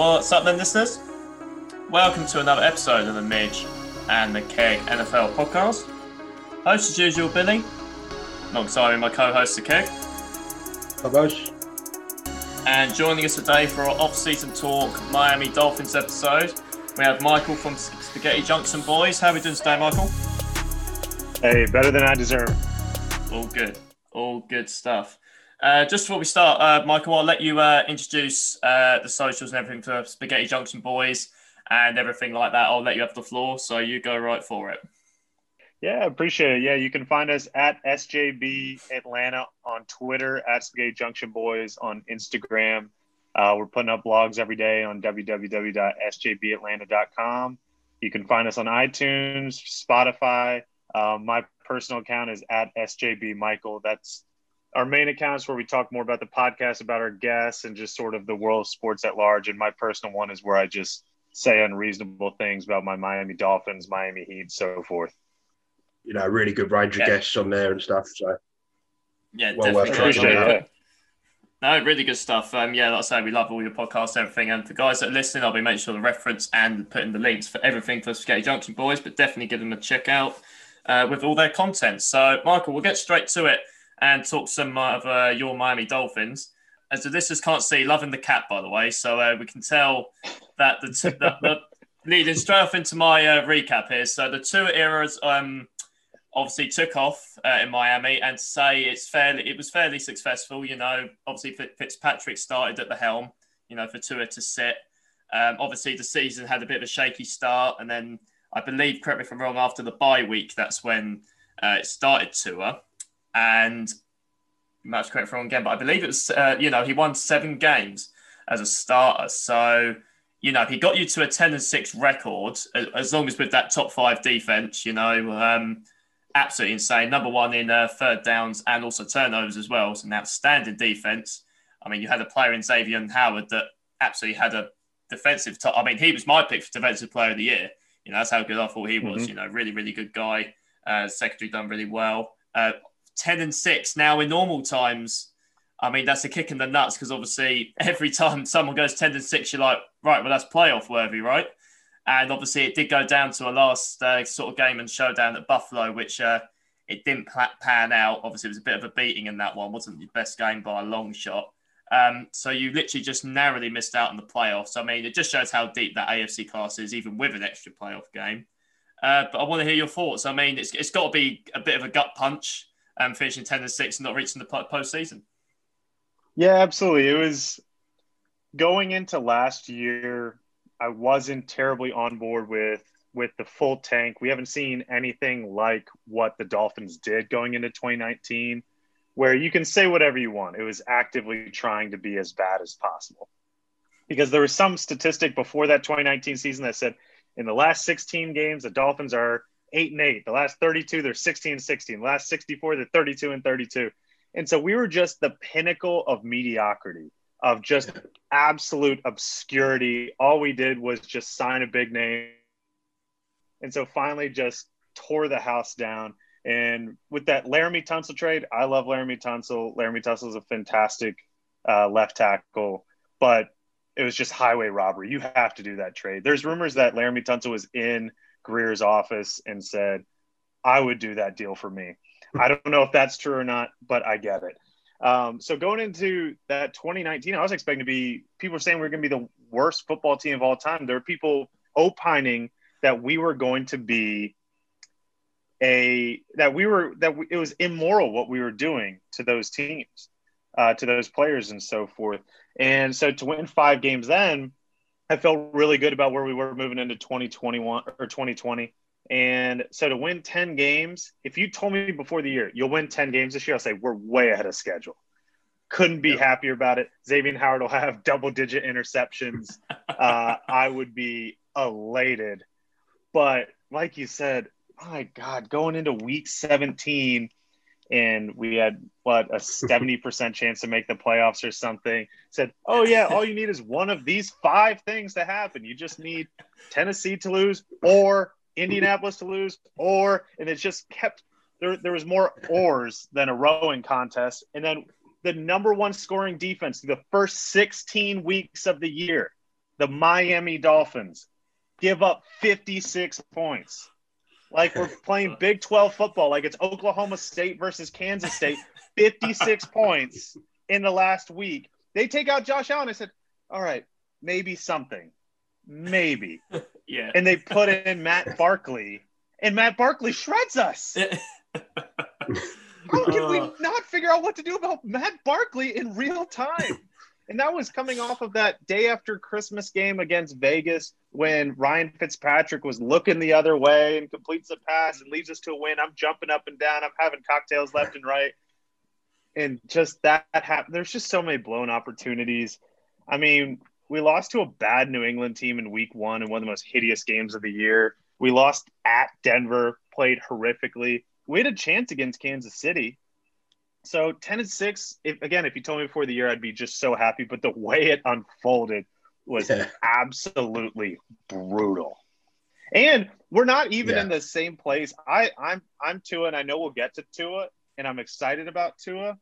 What's up, then, listeners? Welcome to another episode of the Midge and the Keg NFL podcast. Host as usual, Billy. Alongside me, my co-host, the Keg. Hi, guys. And joining us today for our off-season talk Miami Dolphins episode, we have Michael from Spaghetti Junction Boys. How are we doing today, Michael? Hey, better than I deserve. All good. All good stuff. Uh, just before we start, uh, Michael, I'll let you uh, introduce uh, the socials and everything for Spaghetti Junction Boys and everything like that. I'll let you have the floor, so you go right for it. Yeah, appreciate it. Yeah, you can find us at SJB Atlanta on Twitter, at Spaghetti Junction Boys on Instagram. Uh, we're putting up blogs every day on www.sjbatlanta.com. You can find us on iTunes, Spotify. Uh, my personal account is at SJB Michael. That's our main accounts where we talk more about the podcast, about our guests, and just sort of the world of sports at large. And my personal one is where I just say unreasonable things about my Miami Dolphins, Miami Heat, so forth you know, really good range of yeah. guests on there and stuff. So yeah, well definitely. Appreciate it. No, really good stuff. Um, yeah, like I say, we love all your podcasts, everything. And for guys that are listening, I'll be making sure the reference and putting the links for everything for Spaghetti Junction Boys, but definitely give them a check out uh, with all their content. So, Michael, we'll get straight to it and talk some of uh, your Miami Dolphins. As the listeners can't see, loving the cat, by the way. So uh, we can tell that the, t- the, leading straight off into my uh, recap here. So the two eras um, obviously took off uh, in Miami and to say it's fairly it was fairly successful. You know, obviously Fitzpatrick started at the helm. You know, for Tua to sit. Um, obviously, the season had a bit of a shaky start, and then I believe, correct me if I'm wrong, after the bye week, that's when uh, it started Tua, and much correct if I'm wrong again, but I believe it was uh, you know he won seven games as a starter, so you know, he got you to a 10 and 6 record as long as with that top five defense, you know, um, absolutely insane. Number one in uh, third downs and also turnovers as well. It's an outstanding defense. I mean, you had a player in Xavien Howard that absolutely had a defensive top. I mean, he was my pick for defensive player of the year. You know, that's how good I thought he was. Mm-hmm. You know, really, really good guy. Uh, secondary done really well. Uh, 10 and 6 now in normal times. I mean, that's a kick in the nuts because obviously every time someone goes 10 and 6, you're like, right, well, that's playoff worthy, right? And obviously, it did go down to a last uh, sort of game and showdown at Buffalo, which uh, it didn't pan out. Obviously, it was a bit of a beating in that one. wasn't the best game by a long shot. Um, so you literally just narrowly missed out on the playoffs. I mean, it just shows how deep that AFC class is, even with an extra playoff game. Uh, but I want to hear your thoughts. I mean, it's, it's got to be a bit of a gut punch um, finishing 10 and 6 and not reaching the postseason. Yeah, absolutely. It was going into last year I wasn't terribly on board with with the full tank. We haven't seen anything like what the Dolphins did going into 2019, where you can say whatever you want. It was actively trying to be as bad as possible. Because there was some statistic before that 2019 season that said in the last 16 games, the Dolphins are 8 and 8. The last 32, they're 16 and 16. The last 64, they're 32 and 32. And so we were just the pinnacle of mediocrity of just absolute obscurity. All we did was just sign a big name. And so finally just tore the house down. And with that Laremy Tunsil trade, I love Laremy Tunsil. Laremy Tunsil is a fantastic uh, left tackle, but it was just highway robbery. You have to do that trade. There's rumors that Laremy Tunsil was in Grier's office and said, I would do that deal for me. I don't know if that's true or not, but I get it. Um, so going into that 2019, I was expecting to be people were saying we are going to be the worst football team of all time. There were people opining that we were going to be a that we were that we, it was immoral what we were doing to those teams, uh, to those players and so forth. And so to win five games, then I felt really good about where we were moving into 2021 or 2020. And so to win 10 games, if you told me before the year you'll win 10 games this year, I'll say we're way ahead of schedule. Couldn't be yeah. happier about it. Xavien Howard will have double digit interceptions. uh, I would be elated. But like you said, my God, going into week 17 and we had what a 70% chance to make the playoffs or something said oh yeah all you need is one of these five things to happen you just need tennessee to lose or Indianapolis to lose, or and it just kept there. There was more oars than a rowing contest, and then the number one scoring defense the first 16 weeks of the year, the Miami Dolphins give up 56 points. Like we're playing Big 12 football, like it's Oklahoma State versus Kansas State, 56 points in the last week. They take out Josh Allen. I said, all right, maybe something. Maybe. yeah. And they put in Matt Barkley, and Matt Barkley shreds us. How can we Uh. not figure out what to do about Matt Barkley in real time? And that was coming off of that day after Christmas game against Vegas when Ryan Fitzpatrick was looking the other way and completes a pass and leads us to a win. I'm jumping up and down. I'm having cocktails left and right. And just that happened. There's just so many blown opportunities. I mean, we lost to a bad New England team in week one in one of the most hideous games of the year. We lost at Denver, played horrifically. We had a chance against Kansas City. So 10 and 6, if, again, if you told me before the year, I'd be just so happy. But the way it unfolded was Yeah. absolutely brutal. And we're not even Yeah. in the same place. I, I'm I'm Tua, and I know we'll get to Tua, and I'm excited about Tua.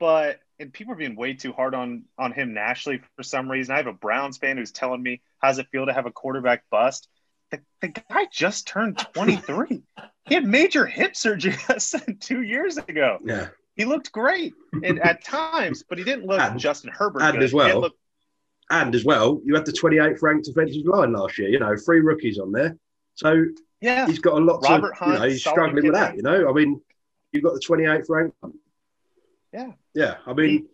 But and people are being way too hard on on him nationally for some reason. I have a Browns fan who's telling me how's it feel to have a quarterback bust. The, the guy just turned 23. He had major hip surgery two years ago. Yeah. He looked great and at times, but he didn't look And- Justin Herbert. and good. as well, look- And as well, you had the 28th ranked offensive line last year. You know, three rookies on there. So yeah, he's got a lot to. Robert you know, Hunt, he's struggling with that. You know, I mean, you've got the 28th ranked. Yeah. Yeah. I mean,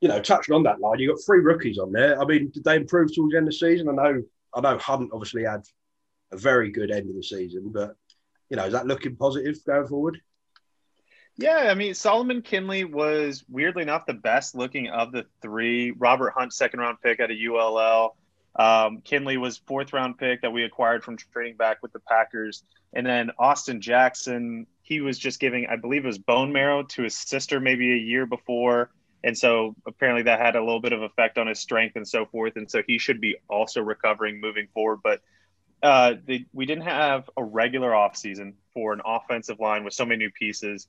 you know, touching on that line, you've got three rookies on there. I mean, did they improve towards the end of the season? I know, I know, Hunt obviously had a very good end of the season, but you know, is that looking positive going forward? Yeah, I mean Solomon Kindley was weirdly enough the best looking of the three. Robert Hunt, second round pick out of ULL. Um, Kindley was fourth round pick that we acquired from trading back with the Packers, and then Austin Jackson. He was just giving, I believe, it was bone marrow to his sister maybe a year before, and so apparently that had a little bit of effect on his strength and so forth. And so he should be also recovering moving forward. But uh, the, we didn't have a regular offseason for an offensive line with so many new pieces.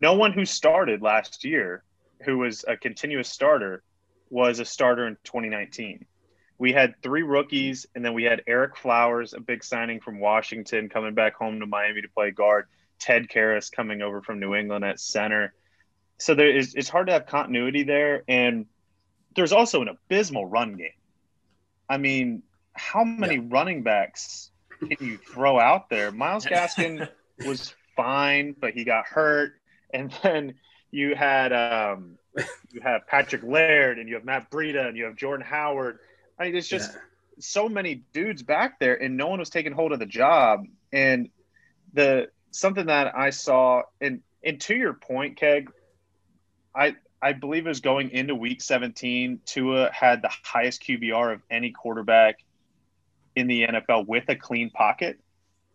No one who started last year who was a continuous starter was a starter in 2019 we had three rookies and then we had ereck flowers a big signing from washington coming back home to miami to play guard. Ted karras coming over from new england at center. So there is it's hard to have continuity there and there's also an abysmal run game. I mean how many running backs can you throw out there miles gaskin was fine, but he got hurt. And then you had um, you have Patrick Laird, and you have Matt Breida, and you have Jordan Howard. I mean, it's just Yeah. so many dudes back there, and no one was taking hold of the job. And the something that I saw, and and to your point, Keg, I I believe it was going into Week 17. Tua had the highest QBR of any quarterback in the NFL with a clean pocket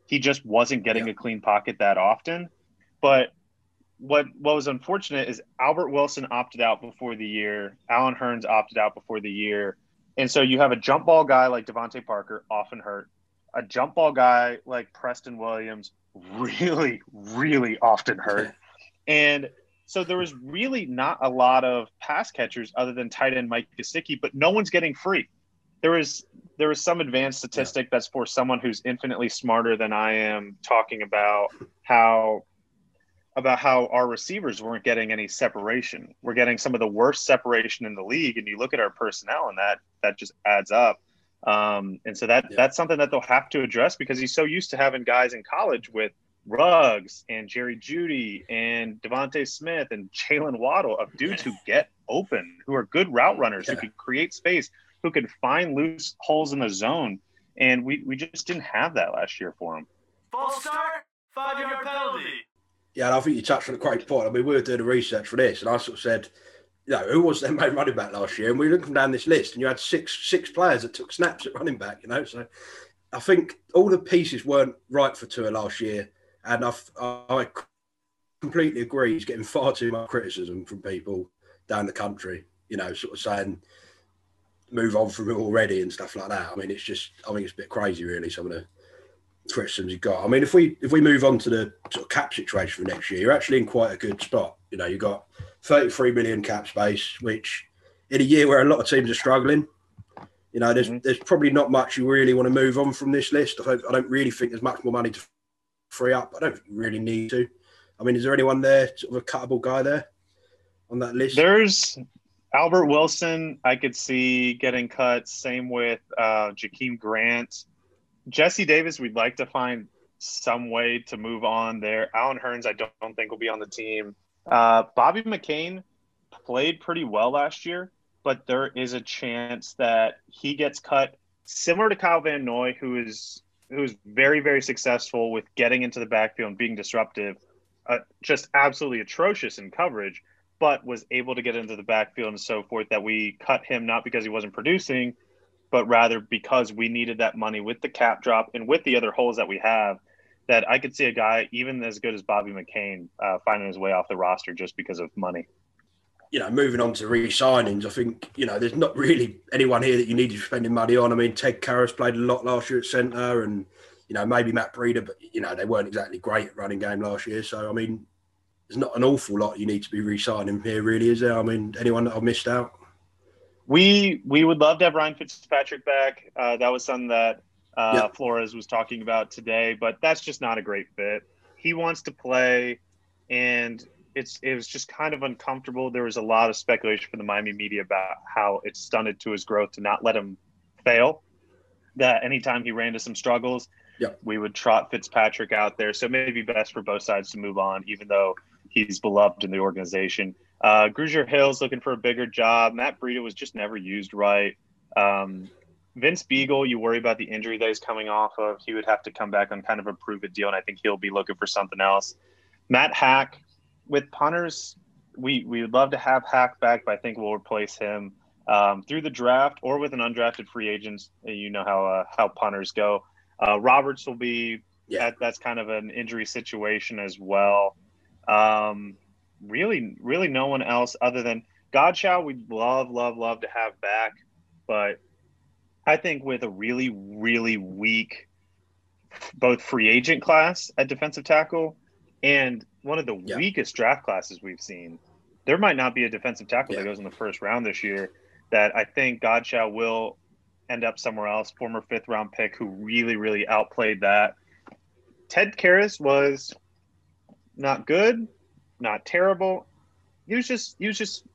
he just wasn't getting a clean pocket that often. But what what was unfortunate is Albert Wilson opted out before the year. Allen Hurns opted out before the year. And so you have a jump ball guy like DeVante Parker, often hurt. A jump ball guy like Preston Williams, really, really often hurt. And so there was really not a lot of pass catchers other than tight end Mike Gesicki, but no one's getting free. There was there was some advanced statistic that's for someone who's infinitely smarter than I am talking about how about how our receivers weren't getting any separation. We're getting some of the worst separation in the league, and you look at our personnel, and that that just adds up. Um, and so that Yeah. that's something that they'll have to address because he's so used to having guys in college with Ruggs and Jerry Jeudy and DeVonta Smith and Jaylen Waddle of dudes who get open, who are good route runners, who can create space, who could find loose holes in the zone. And we, we just didn't have that last year for him. False start, five yard penalty. Yeah, and I think you touched on a great point. I mean, we were doing the research for this, and I sort of said, you know, who was their main running back last year? And we looked down this list, and you had six six players that took snaps at running back. You know, so I think all the pieces weren't right for Tua last year, and I've, I completely agree. He's getting far too much criticism from people down the country. You know, sort of saying move on from it already and stuff like that. I mean, it's just I think it's a bit crazy, really. Some of the criticisms you've got. I mean, if we if we move on to the sort of cap situation for next year, you're actually in quite a good spot. You know, you've got 33 million cap space, which in a year where a lot of teams are struggling, You know, there's mm-hmm. there's probably not much you really want to move on from this list. I don't, I don't really think there's much more money to free up. I don't really need to. I mean, is there anyone there, sort of a cuttable guy there on that list? There's Albert Wilson. I could see getting cut. Same with uh, Jakeem Grant, Jesse Davis. We'd like to find some way to move on there. Allen Hurns, I don't, don't think will be on the team. Uh, Bobby McCain played pretty well last year but there is a chance that he gets cut, similar to Kyle Van Noy, who is who is very very successful with getting into the backfield and being disruptive, uh, just absolutely atrocious in coverage, but was able to get into the backfield and so forth. That we cut him not because he wasn't producing, but rather because we needed that money with the cap drop and with the other holes that we have. That I could see a guy even as good as Bobby McCain uh, finding his way off the roster just because of money you know, moving on to re-signings, I think you know there's not really anyone here that you need to be spending money on. I mean, Ted Karras played a lot last year at centre, and you know maybe Matt Breida, but you know they weren't exactly great at running game last year. So I mean, there's not an awful lot you need to be re-signing here, really, is there? I mean, anyone that I've missed out? We we would love to have Ryan Fitzpatrick back. Uh, that was something that uh, yep. Flores was talking about today, but that's just not a great fit. He wants to play, and it's it was just kind of uncomfortable. There was a lot of speculation from the Miami media about how it stunted to his growth to not let him fail. That anytime he ran into some struggles, yep. we would trot Fitzpatrick out there. So maybe best for both sides to move on, even though he's beloved in the organization. Uh, Grugier Hill's looking for a bigger job. Matt Breida was just never used right. Um, Vince Biegel, you worry about the injury that he's coming off of. He would have to come back on kind of approve a prove it deal, and I think he'll be looking for something else. Matt Haack, with punters, we we would love to have Haack back, but I think we'll replace him um, through the draft or with an undrafted free agent. You know how uh, how punters go. Uh, Roberts will be yeah. That, that's kind of an injury situation as well. Um, really, really, no one else other than Godchaux. We'd love, love, love to have back, but I think with a really, really weak both free agent class at defensive tackle and one of the yeah. weakest draft classes we've seen. There might not be a defensive tackle yeah. that goes in the first round this year that I think Godchaux will end up somewhere else. Former fifth round pick who really, really outplayed that. Ted Karras was not good, not terrible. He was just he was just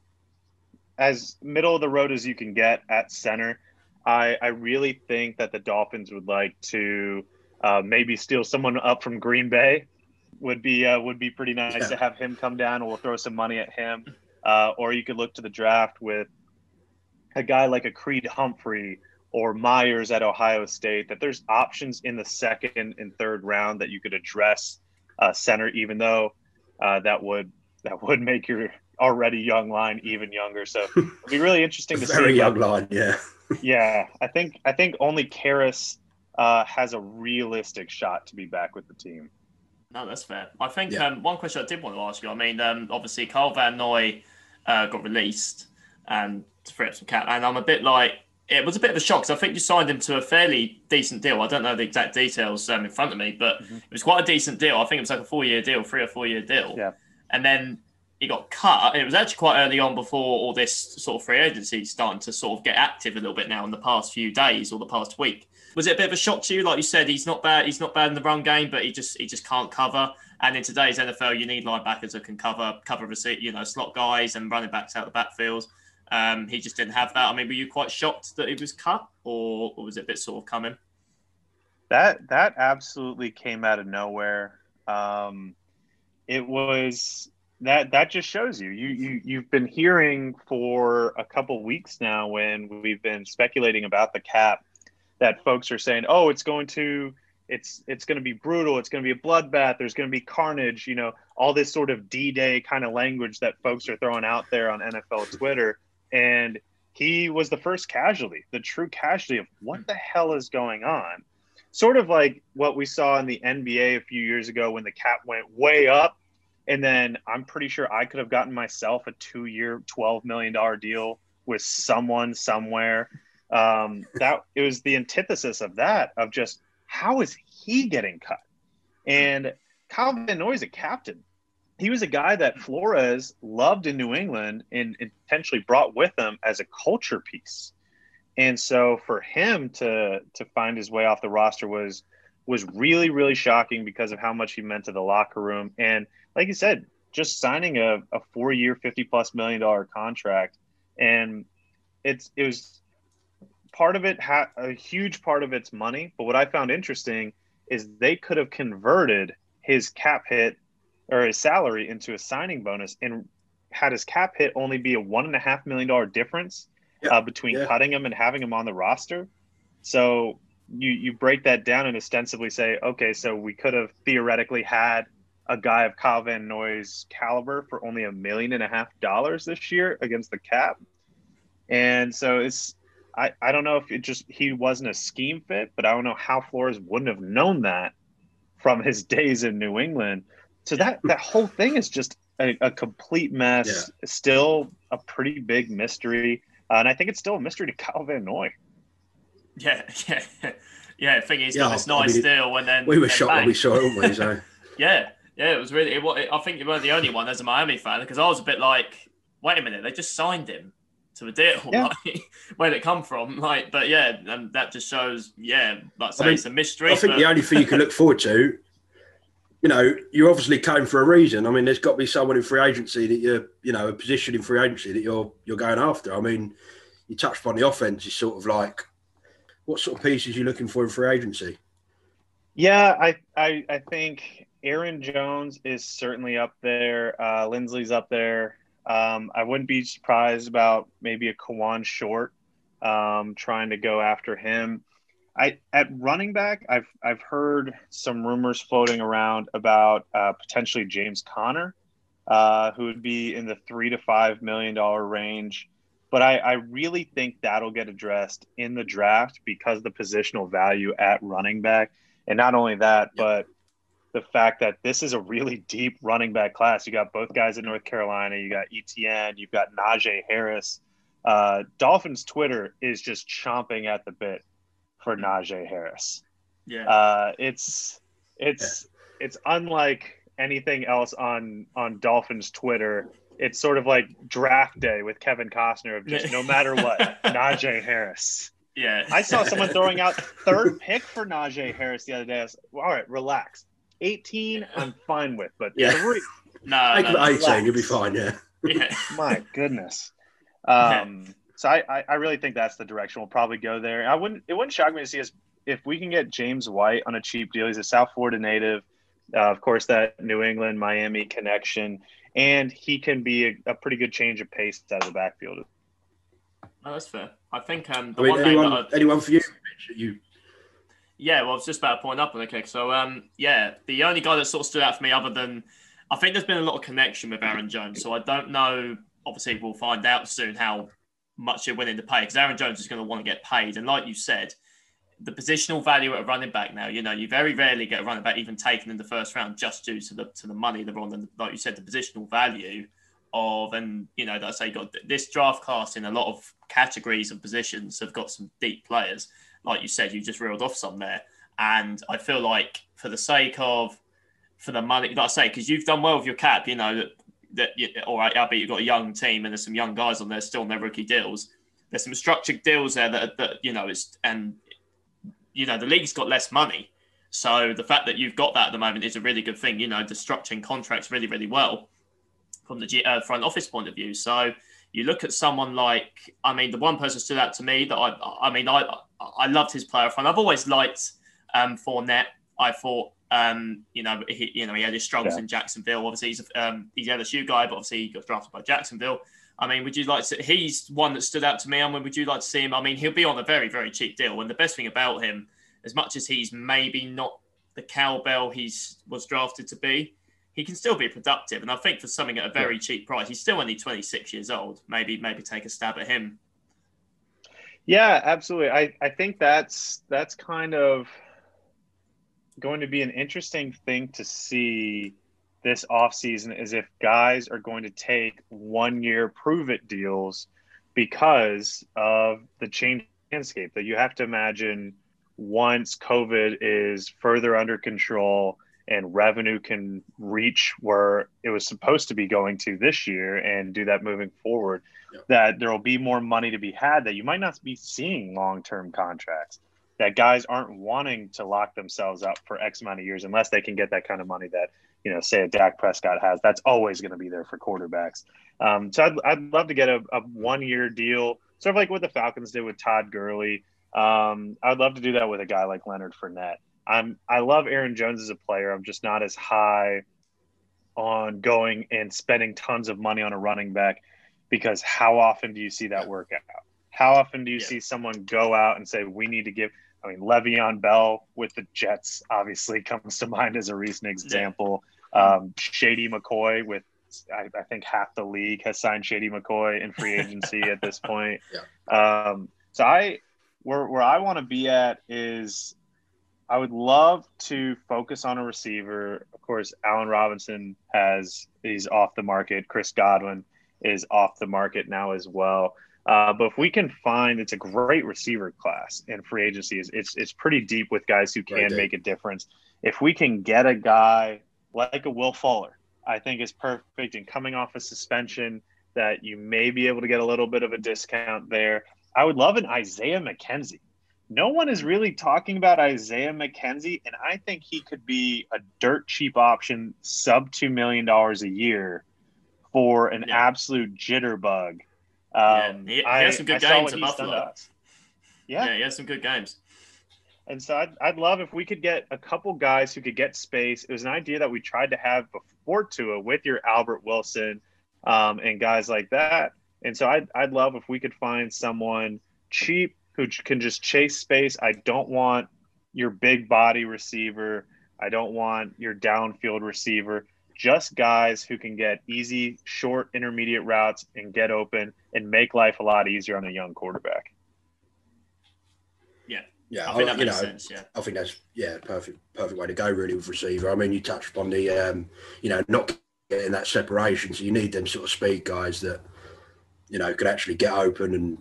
as middle of the road as you can get at center. I I really think that the Dolphins would like to uh, maybe steal someone up from Green Bay would be uh, would be pretty nice yeah. to have him come down. We'll throw some money at him, uh, or you could look to the draft with a guy like a Creed Humphrey or Myers at Ohio State. That there's options in the second and third round that you could address uh, center, even though uh, that would that would make your already young line even younger. So it'd be really interesting to Very see. Very young line, yeah. yeah, I think I think only Karras uh, has a realistic shot to be back with the team. No, that's fair. I think yeah. um, one question I did want to ask you. I mean, um, obviously, Carl Van Noy uh, got released and to free up some cap, and I'm a bit like it was a bit of a shock because I think you signed him to a fairly decent deal. I don't know the exact details um, in front of me, but mm-hmm. it was quite a decent deal. I think it was like a four-year deal, three or four-year deal. Yeah. And then he got cut. It was actually quite early on before all this sort of free agency starting to sort of get active a little bit now in the past few days or the past week. Was it a bit of a shock to you? Like you said, he's not bad. He's not bad in the run game, but he just he just can't cover. And in today's NFL, you need linebackers that can cover cover receipt, you know, slot guys and running backs out the backfield. Um, he just didn't have that. I mean, were you quite shocked that he was cut, or, or was it a bit sort of coming? That that absolutely came out of nowhere. Um, it was that that just shows you you you you've been hearing for a couple weeks now when we've been speculating about the cap that folks are saying oh it's going to it's it's going to be brutal it's going to be a bloodbath there's going to be carnage you know all this sort of d-day kind of language that folks are throwing out there on nfl twitter and he was the first casualty the true casualty of what the hell is going on sort of like what we saw in the nba a few years ago when the cap went way up and then I'm pretty sure I could have gotten myself a two year, $12 million deal with someone somewhere. Um, that it was the antithesis of that, of just how is he getting cut? And Van Noy is a captain. He was a guy that Flores loved in New England and intentionally brought with him as a culture piece. And so for him to to find his way off the roster was was really really shocking because of how much he meant to the locker room. And like you said, just signing a, a four year, fifty plus million dollar contract, and it's it was part of it had a huge part of it's money. But what I found interesting is they could have converted his cap hit or his salary into a signing bonus and had his cap hit only be a one and a half million dollar difference yeah. uh, between yeah. cutting him and having him on the roster. So you you break that down and ostensibly say, okay, so we could have theoretically had a guy of Kyle Van Noy's caliber for only a million and a half dollars this year against the cap. And so it's I, I don't know if it just he wasn't a scheme fit, but I don't know how Flores wouldn't have known that from his days in New England. So that that whole thing is just a, a complete mess. Yeah. Still a pretty big mystery, uh, and I think it's still a mystery to Kyle Van Noy. Yeah, yeah, yeah. I think he's yeah, got this nice I mean, deal, and then we were shocked when we saw it, weren't we? So yeah, yeah, it was really. It, it, I think you weren't the only one as a Miami fan because I was a bit like, wait a minute, they just signed him to a deal. Yeah. Like, where did it come from? Like, but yeah, and that just shows, yeah, like say, I mean, it's a mystery. I think but... the only thing you can look forward to you know, you're obviously came for a reason. I mean, there's got to be someone in free agency that you're, you know, a position in free agency that you're you're going after. I mean, you touched upon the offense is sort of like, what sort of pieces are you looking for in free agency? Yeah, I I, I think Aaron Jones is certainly up there. Uh, Linsley's up there. Um, I wouldn't be surprised about maybe a Kawann Short um, trying to go after him. I at running back, I've I've heard some rumors floating around about uh, potentially James Conner, uh, who would be in the three to five million dollar range. But I, I really think that'll get addressed in the draft because the positional value at running back, and not only that, but the fact that this is a really deep running back class. You got both guys in North Carolina. You got ETN. You've got Najee Harris. Uh, Dolphins Twitter is just chomping at the bit for Najee Harris. Yeah. Uh, it's it's yeah. it's unlike anything else on on Dolphins Twitter. It's sort of like draft day with Kevin Costner of just no matter what, Najee Harris. Yeah. I saw someone throwing out third pick for Najee Harris the other day. I was, all right, relax. 18, I'm fine with, but yeah. three. No, no, 18, you'll be fine. Yeah. Yeah. My goodness. Um, yeah. So I, I really think that's the direction we'll probably go there. I wouldn't it wouldn't shock me to see us if we can get James White on a cheap deal. He's a South Florida native, uh, of course that New England Miami connection, and he can be a, a pretty good change of pace out of the backfield. Oh, that's fair. I think um, the I mean, one anyone, anyone for you, you. Yeah, well, I was just about to point up on the kick. So, um, yeah, the only guy that sort of stood out for me, other than I think there's been a lot of connection with Aaron Jones. So I don't know. Obviously, we'll find out soon how much you're willing to pay because Aaron Jones is going to want to get paid. And like you said, the positional value at a running back now, you know, you very rarely get a running back even taken in the first round just due to the to the money they're on and like you said, the positional value of and you know, that's say got this draft class in a lot of categories and positions have got some deep players. Like you said, you just reeled off some there. And I feel like for the sake of for the money, like I say, because you've done well with your cap, you know, that all right, albeit you've got a young team and there's some young guys on there still on their rookie deals. There's some structured deals there that, that you know is and you know the league's got less money, so the fact that you've got that at the moment is a really good thing. You know, the structuring contracts really really well from the G, uh, front office point of view. So you look at someone like I mean the one person stood out to me that I I mean I I loved his player front. I've always liked um Fournette. I thought um, you know, he, you know, he had his struggles yeah. in Jacksonville. Obviously, he's a, um, he's LSU guy, but obviously he got drafted by Jacksonville. I mean, would you like to? He's one that stood out to me. I mean, would you like to see him? I mean, he'll be on a very, very cheap deal. And the best thing about him, as much as he's maybe not the cowbell he's was drafted to be, he can still be productive. And I think for something at a very yeah. cheap price, he's still only 26 years old. Maybe, maybe take a stab at him. Yeah, absolutely. I, I think that's that's kind of going to be an interesting thing to see this offseason is if guys are going to take one year prove it deals because of the change landscape that you have to imagine once COVID is further under control and revenue can reach where it was supposed to be going to this year and do that moving forward, yeah. that there will be more money to be had that you might not be seeing long term contracts. That guys aren't wanting to lock themselves up for X amount of years unless they can get that kind of money that, you know, say a Dak Prescott has. That's always going to be there for quarterbacks. Um, so I'd, I'd love to get a, a one year deal, sort of like what the Falcons did with Todd Gurley. Um, I'd love to do that with a guy like Leonard Fournette. I'm I love Aaron Jones as a player. I'm just not as high on going and spending tons of money on a running back because how often do you see that work out? How often do you yeah. see someone go out and say we need to give? I mean, Le'Veon Bell with the Jets obviously comes to mind as a recent example. Um, Shady McCoy with I, I, think half the league has signed Shady McCoy in free agency at this point. Yeah. Um, so I where where I want to be at is I would love to focus on a receiver. Of course, Allen Robinson has he's off the market. Chris Godwin is off the market now as well. Uh, but if we can find, it's a great receiver class in free agency. It's it's, it's pretty deep with guys who can right make a difference. If we can get a guy like a Will Fuller, I think is perfect. And coming off a suspension, that you may be able to get a little bit of a discount there. I would love an Isaiah McKenzie no one is really talking about Isaiah McKenzie, and I think he could be a dirt cheap option, sub two million dollars a year, for an yeah. absolute jitterbug. Um, yeah, he, he has some good I games in Buffalo. Yeah. yeah, he has some good games. And so I'd, I'd love if we could get a couple guys who could get space. It was an idea that we tried to have before Tua with your Albert Wilson um, and guys like that. And so I'd, I'd love if we could find someone cheap who can just chase space. I don't want your big body receiver. I don't want your downfield receiver. Just guys who can get easy, short, intermediate routes and get open and make life a lot easier on a young quarterback. Yeah. Yeah, I, think I you know, sense, yeah. I think that's yeah, perfect, perfect way to go really with receiver. I mean, you touched on the, um, you know, not getting that separation, so you need them sort of speed guys that, you know, can actually get open and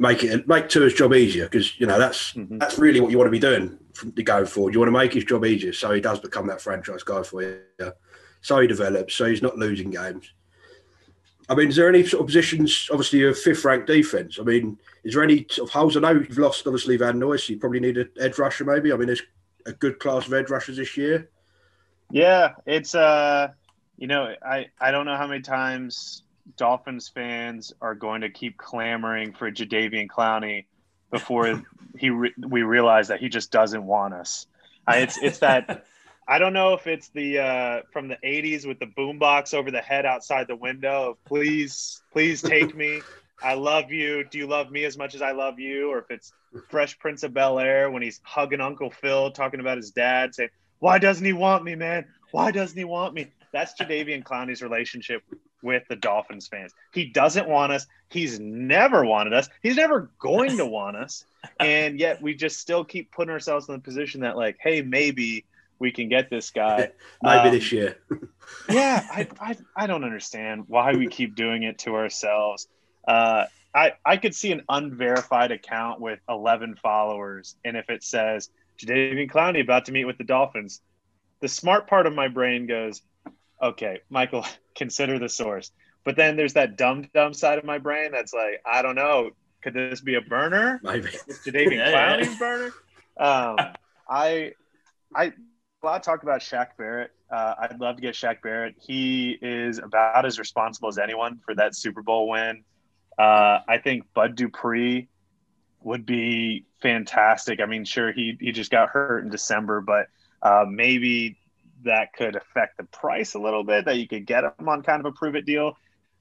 make it make Tua's job easier because you know that's mm-hmm. that's really what you want to be doing from the going forward. You want to make his job easier so he does become that franchise guy for you. So he develops, so he's not losing games. I mean, is there any sort of positions? Obviously, a fifth-ranked defense. I mean, is there any sort of holes? I know you've lost obviously Van Noy, so you probably need an edge rusher. Maybe. I mean, there's a good class of edge rushers this year. Yeah, it's uh, you know, I I don't know how many times Dolphins fans are going to keep clamoring for Jadeveon Clowney before he re- we realize that he just doesn't want us. I, it's it's that I don't know if it's the uh, from the '80s with the boombox over the head outside the window of "Please, please take me. I love you. Do you love me as much as I love you?" Or if it's Fresh Prince of Bel Air when he's hugging Uncle Phil, talking about his dad, saying, "Why doesn't he want me, man? Why doesn't he want me?" That's Jadeveon Clowney's relationship with the Dolphins fans. He doesn't want us. He's never wanted us. He's never going to want us. And yet we just still keep putting ourselves in the position that, like, hey, maybe we can get this guy. maybe um, this year. yeah, I, I, I don't understand why we keep doing it to ourselves. Uh, I, I could see an unverified account with 11 followers, and if it says Jadeveon Clowney about to meet with the Dolphins, the smart part of my brain goes, okay, Michael, consider the source. But then there's that dumb dumb side of my brain that's like, I don't know, could this be a burner? Maybe. Is Jadeveon yeah, Clowney's yeah. burner? Um, I, I, a lot talk about Shaq Barrett. Uh, I'd love to get Shaq Barrett. He is about as responsible as anyone for that Super Bowl win. Uh, I think Bud Dupree would be fantastic. I mean, sure, he he just got hurt in December, but uh, maybe that could affect the price a little bit that you could get him on kind of a prove it deal.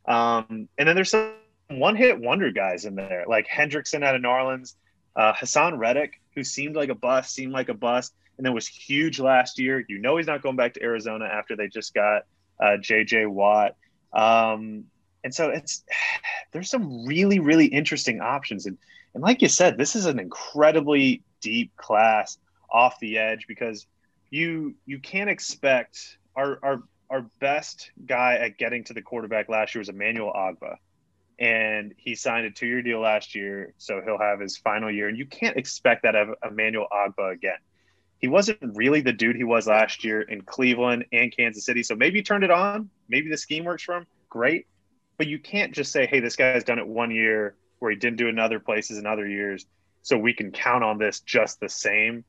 Um, and then there's some one hit wonder guys in there, like Hendrickson out of New Orleans, uh, Haason Reddick, who seemed like a bust, seemed like a bust, and then was huge last year. You know he's not going back to Arizona after they just got uh, JJ Watt. Um, and so it's there's some really really interesting options and and like you said this is an incredibly deep class off the edge because you you can't expect our our our best guy at getting to the quarterback last year was Emmanuel Ogbah. And he signed a two-year deal last year, so he'll have his final year. And you can't expect that of Emmanuel Ogbah again. He wasn't really the dude he was last year in Cleveland and Kansas City. So maybe he turned it on. Maybe the scheme works for him. Great. But you can't just say, hey, this guy's done it one year where he didn't do it in other places in other years. So we can count on this just the same.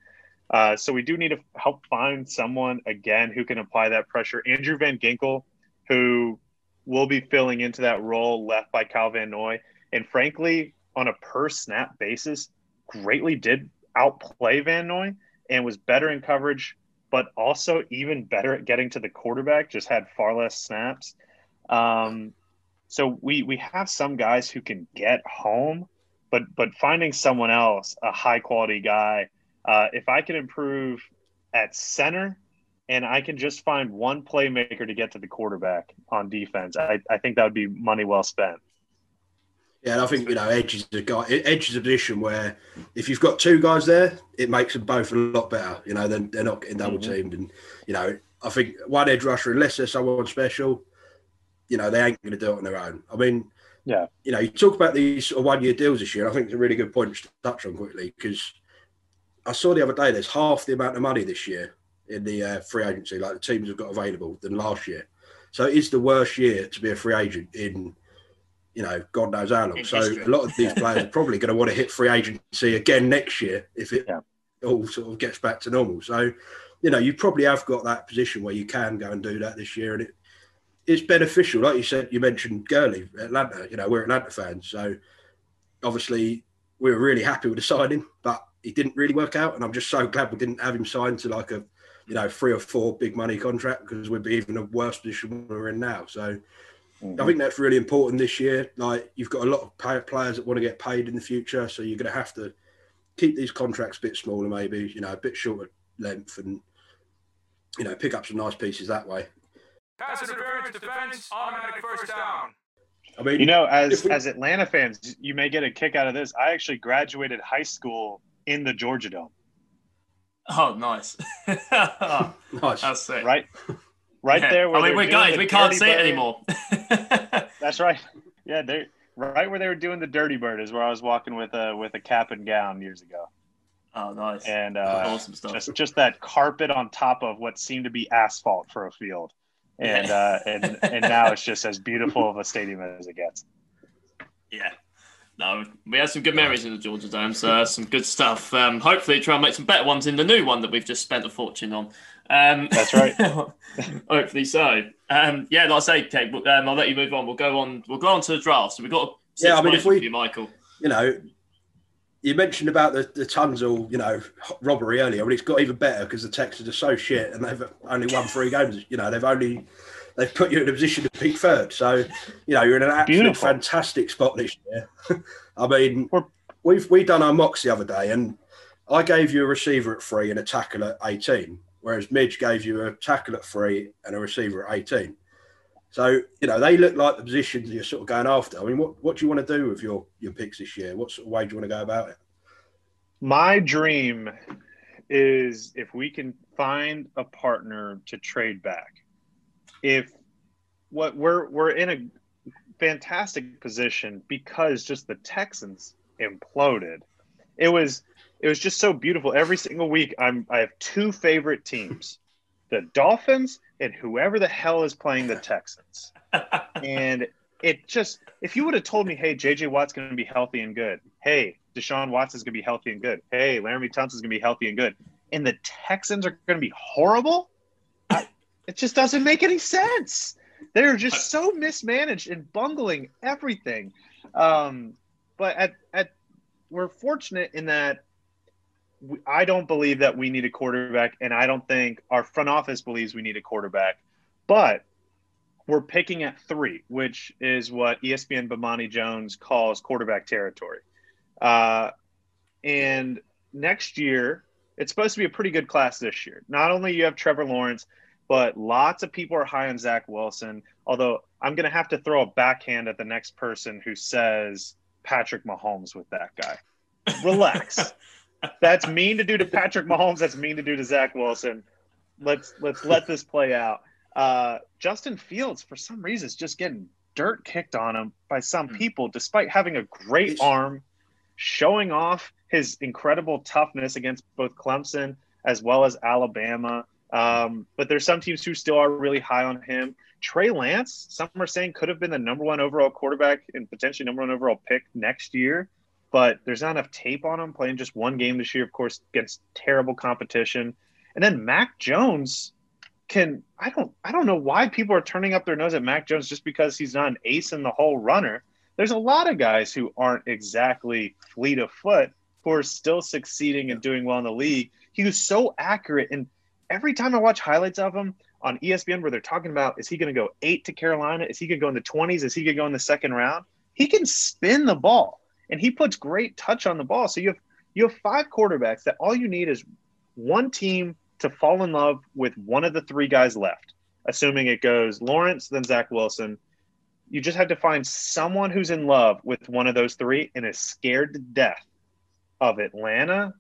Uh, so we do need to help find someone again who can apply that pressure. Andrew Van Ginkel, who will be filling into that role left by Cal Van Noy, and frankly, on a per snap basis, greatly did outplay Van Noy and was better in coverage, but also even better at getting to the quarterback. Just had far less snaps. Um, so we we have some guys who can get home, but but finding someone else, a high quality guy uh, if I can improve at center and I can just find one playmaker to get to the quarterback on defense, I, I think that would be money well spent. Yeah, and I think you know Edge is a guy. Edge is a position where if you've got two guys there, it makes them both a lot better. You know, then they're not getting double mm-hmm. teamed, and you know, I think one edge rusher, unless there's someone special, you know, they ain't going to do it on their own. I mean, yeah, you know, you talk about these sort of one-year deals this year. I think it's a really good point to touch on quickly because I saw the other day there's half the amount of money this year in the uh, free agency, like the teams have got available than last year. So it is the worst year to be a free agent in, you know, God knows how long. In so history. a lot of these players are probably going to want to hit free agency again next year if it yeah. all sort of gets back to normal. So, you know, you probably have got that position where you can go and do that this year, and it it's beneficial. Like you said, you mentioned Gurley, Atlanta. You know, we're Atlanta fans, so obviously we were really happy with the signing, but it didn't really work out, and I'm just so glad we didn't have him signed to like a you know three or four big money contract because we'd be even a worse position we're in now. So mm-hmm. I think that's really important this year. Like you've got a lot of pay- players that want to get paid in the future, so you're going to have to keep these contracts a bit smaller, maybe you know a bit shorter length, and you know pick up some nice pieces that way. Pass interference, defense, automatic first down. I mean, you know, as we, as Atlanta fans, you may get a kick out of this. I actually graduated high school in the Georgia Dome. Oh, nice. nice. That's it. Right, right yeah. there. I mean, we're guys. We can't see it anymore. That's right. Yeah, they right where they were doing the Dirty Bird is where I was walking with a with a cap and gown years ago. Oh, nice. And uh, awesome stuff. Just just that carpet on top of what seemed to be asphalt for a field, and yeah. uh, and and now it's just as beautiful of a stadium as it gets. Yeah, no, we had some good memories in the Georgia Dome, so some good stuff. Um, hopefully, try and make some better ones in the new one that we've just spent a fortune on. Um, That's right. hopefully so. Um, yeah, like I say, Kate, um, I'll let you move on. We'll go on. We'll go on to the draft. So we've got. yeah, I mean, if we, you, Michael, you know, you mentioned about the the Tunsil, you know, robbery earlier. I mean, it's got even better because the Texans are so shit, and they've only won three games. You know, they've only they've put you in a position to peak third. So, you know, you're in an absolute Beautiful. fantastic spot this year. I mean, we've we done our mocks the other day, and I gave you a receiver at three and a tackle at 18, whereas Midge gave you a tackle at three and a receiver at 18. So, you know, they look like the positions you're sort of going after. I mean, what, what do you want to do with your, your picks this year? What sort of way do you want to go about it? My dream is if we can find a partner to trade back if what we're we're in a fantastic position because just the Texans imploded. It was it was just so beautiful. Every single week, I'm I have two favorite teams, the Dolphins and whoever the hell is playing the Texans. and it just if you would have told me, hey, JJ Watt's going to be healthy and good. Hey, Deshaun Watson's going to be healthy and good. Hey, Laremy Tunsil's going to be healthy and good. And the Texans are going to be horrible. It just doesn't make any sense. They're just so mismanaged and bungling everything. Um, but at, at we're fortunate in that I don't believe that we need a quarterback, and I don't think our front office believes we need a quarterback. But we're picking at three, which is what ESPN Bomani Jones calls quarterback territory. Uh, and next year, it's supposed to be a pretty good class this year. Not only you have Trevor Lawrence, but lots of people are high on Zach Wilson. Although I'm going to have to throw a backhand at the next person who says Patrick Mahomes with that guy. Relax. that's mean to do to Patrick Mahomes. That's mean to do to Zach Wilson. Let's let's let this play out. Uh, Justin Fields, for some reason, is just getting dirt kicked on him by some hmm. people, despite having a great arm, showing off his incredible toughness against both Clemson as well as Alabama. Um, but there's some teams who still are really high on him. Trey Lance, some are saying could have been the number one overall quarterback and potentially number one overall pick next year, but there's not enough tape on him playing just one game this year, of course, against terrible competition. And then Mac Jones can I don't I don't know why people are turning up their nose at Mac Jones just because he's not an ace in the whole runner. There's a lot of guys who aren't exactly fleet of foot who are still succeeding and doing well in the league. He was so accurate and every time I watch highlights of him on ESPN where they're talking about is he going to go eight to Carolina? Is he going to go in the 20s? Is he going to go in the second round? He can spin the ball and he puts great touch on the ball. So you have you have five quarterbacks that all you need is one team to fall in love with one of the three guys left, assuming it goes Lawrence, then Zach Wilson. You just have to find someone who's in love with one of those three and is scared to death of Atlanta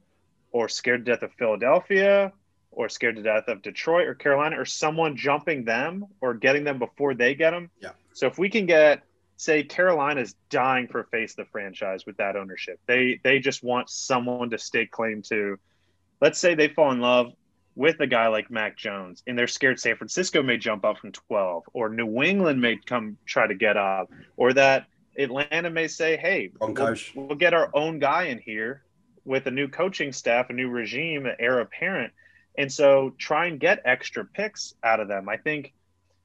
or scared to death of Philadelphia or scared to death of Detroit or Carolina or someone jumping them or getting them before they get them. Yeah. So if we can get say Carolina's dying for face the franchise with that ownership. They they just want someone to stake claim to. Let's say they fall in love with a guy like Mac Jones and they're scared San Francisco may jump up from 12 or New England may come try to get up or that Atlanta may say, "Hey, we'll, we'll get our own guy in here with a new coaching staff, a new regime, an heir apparent." And so try and get extra picks out of them. I think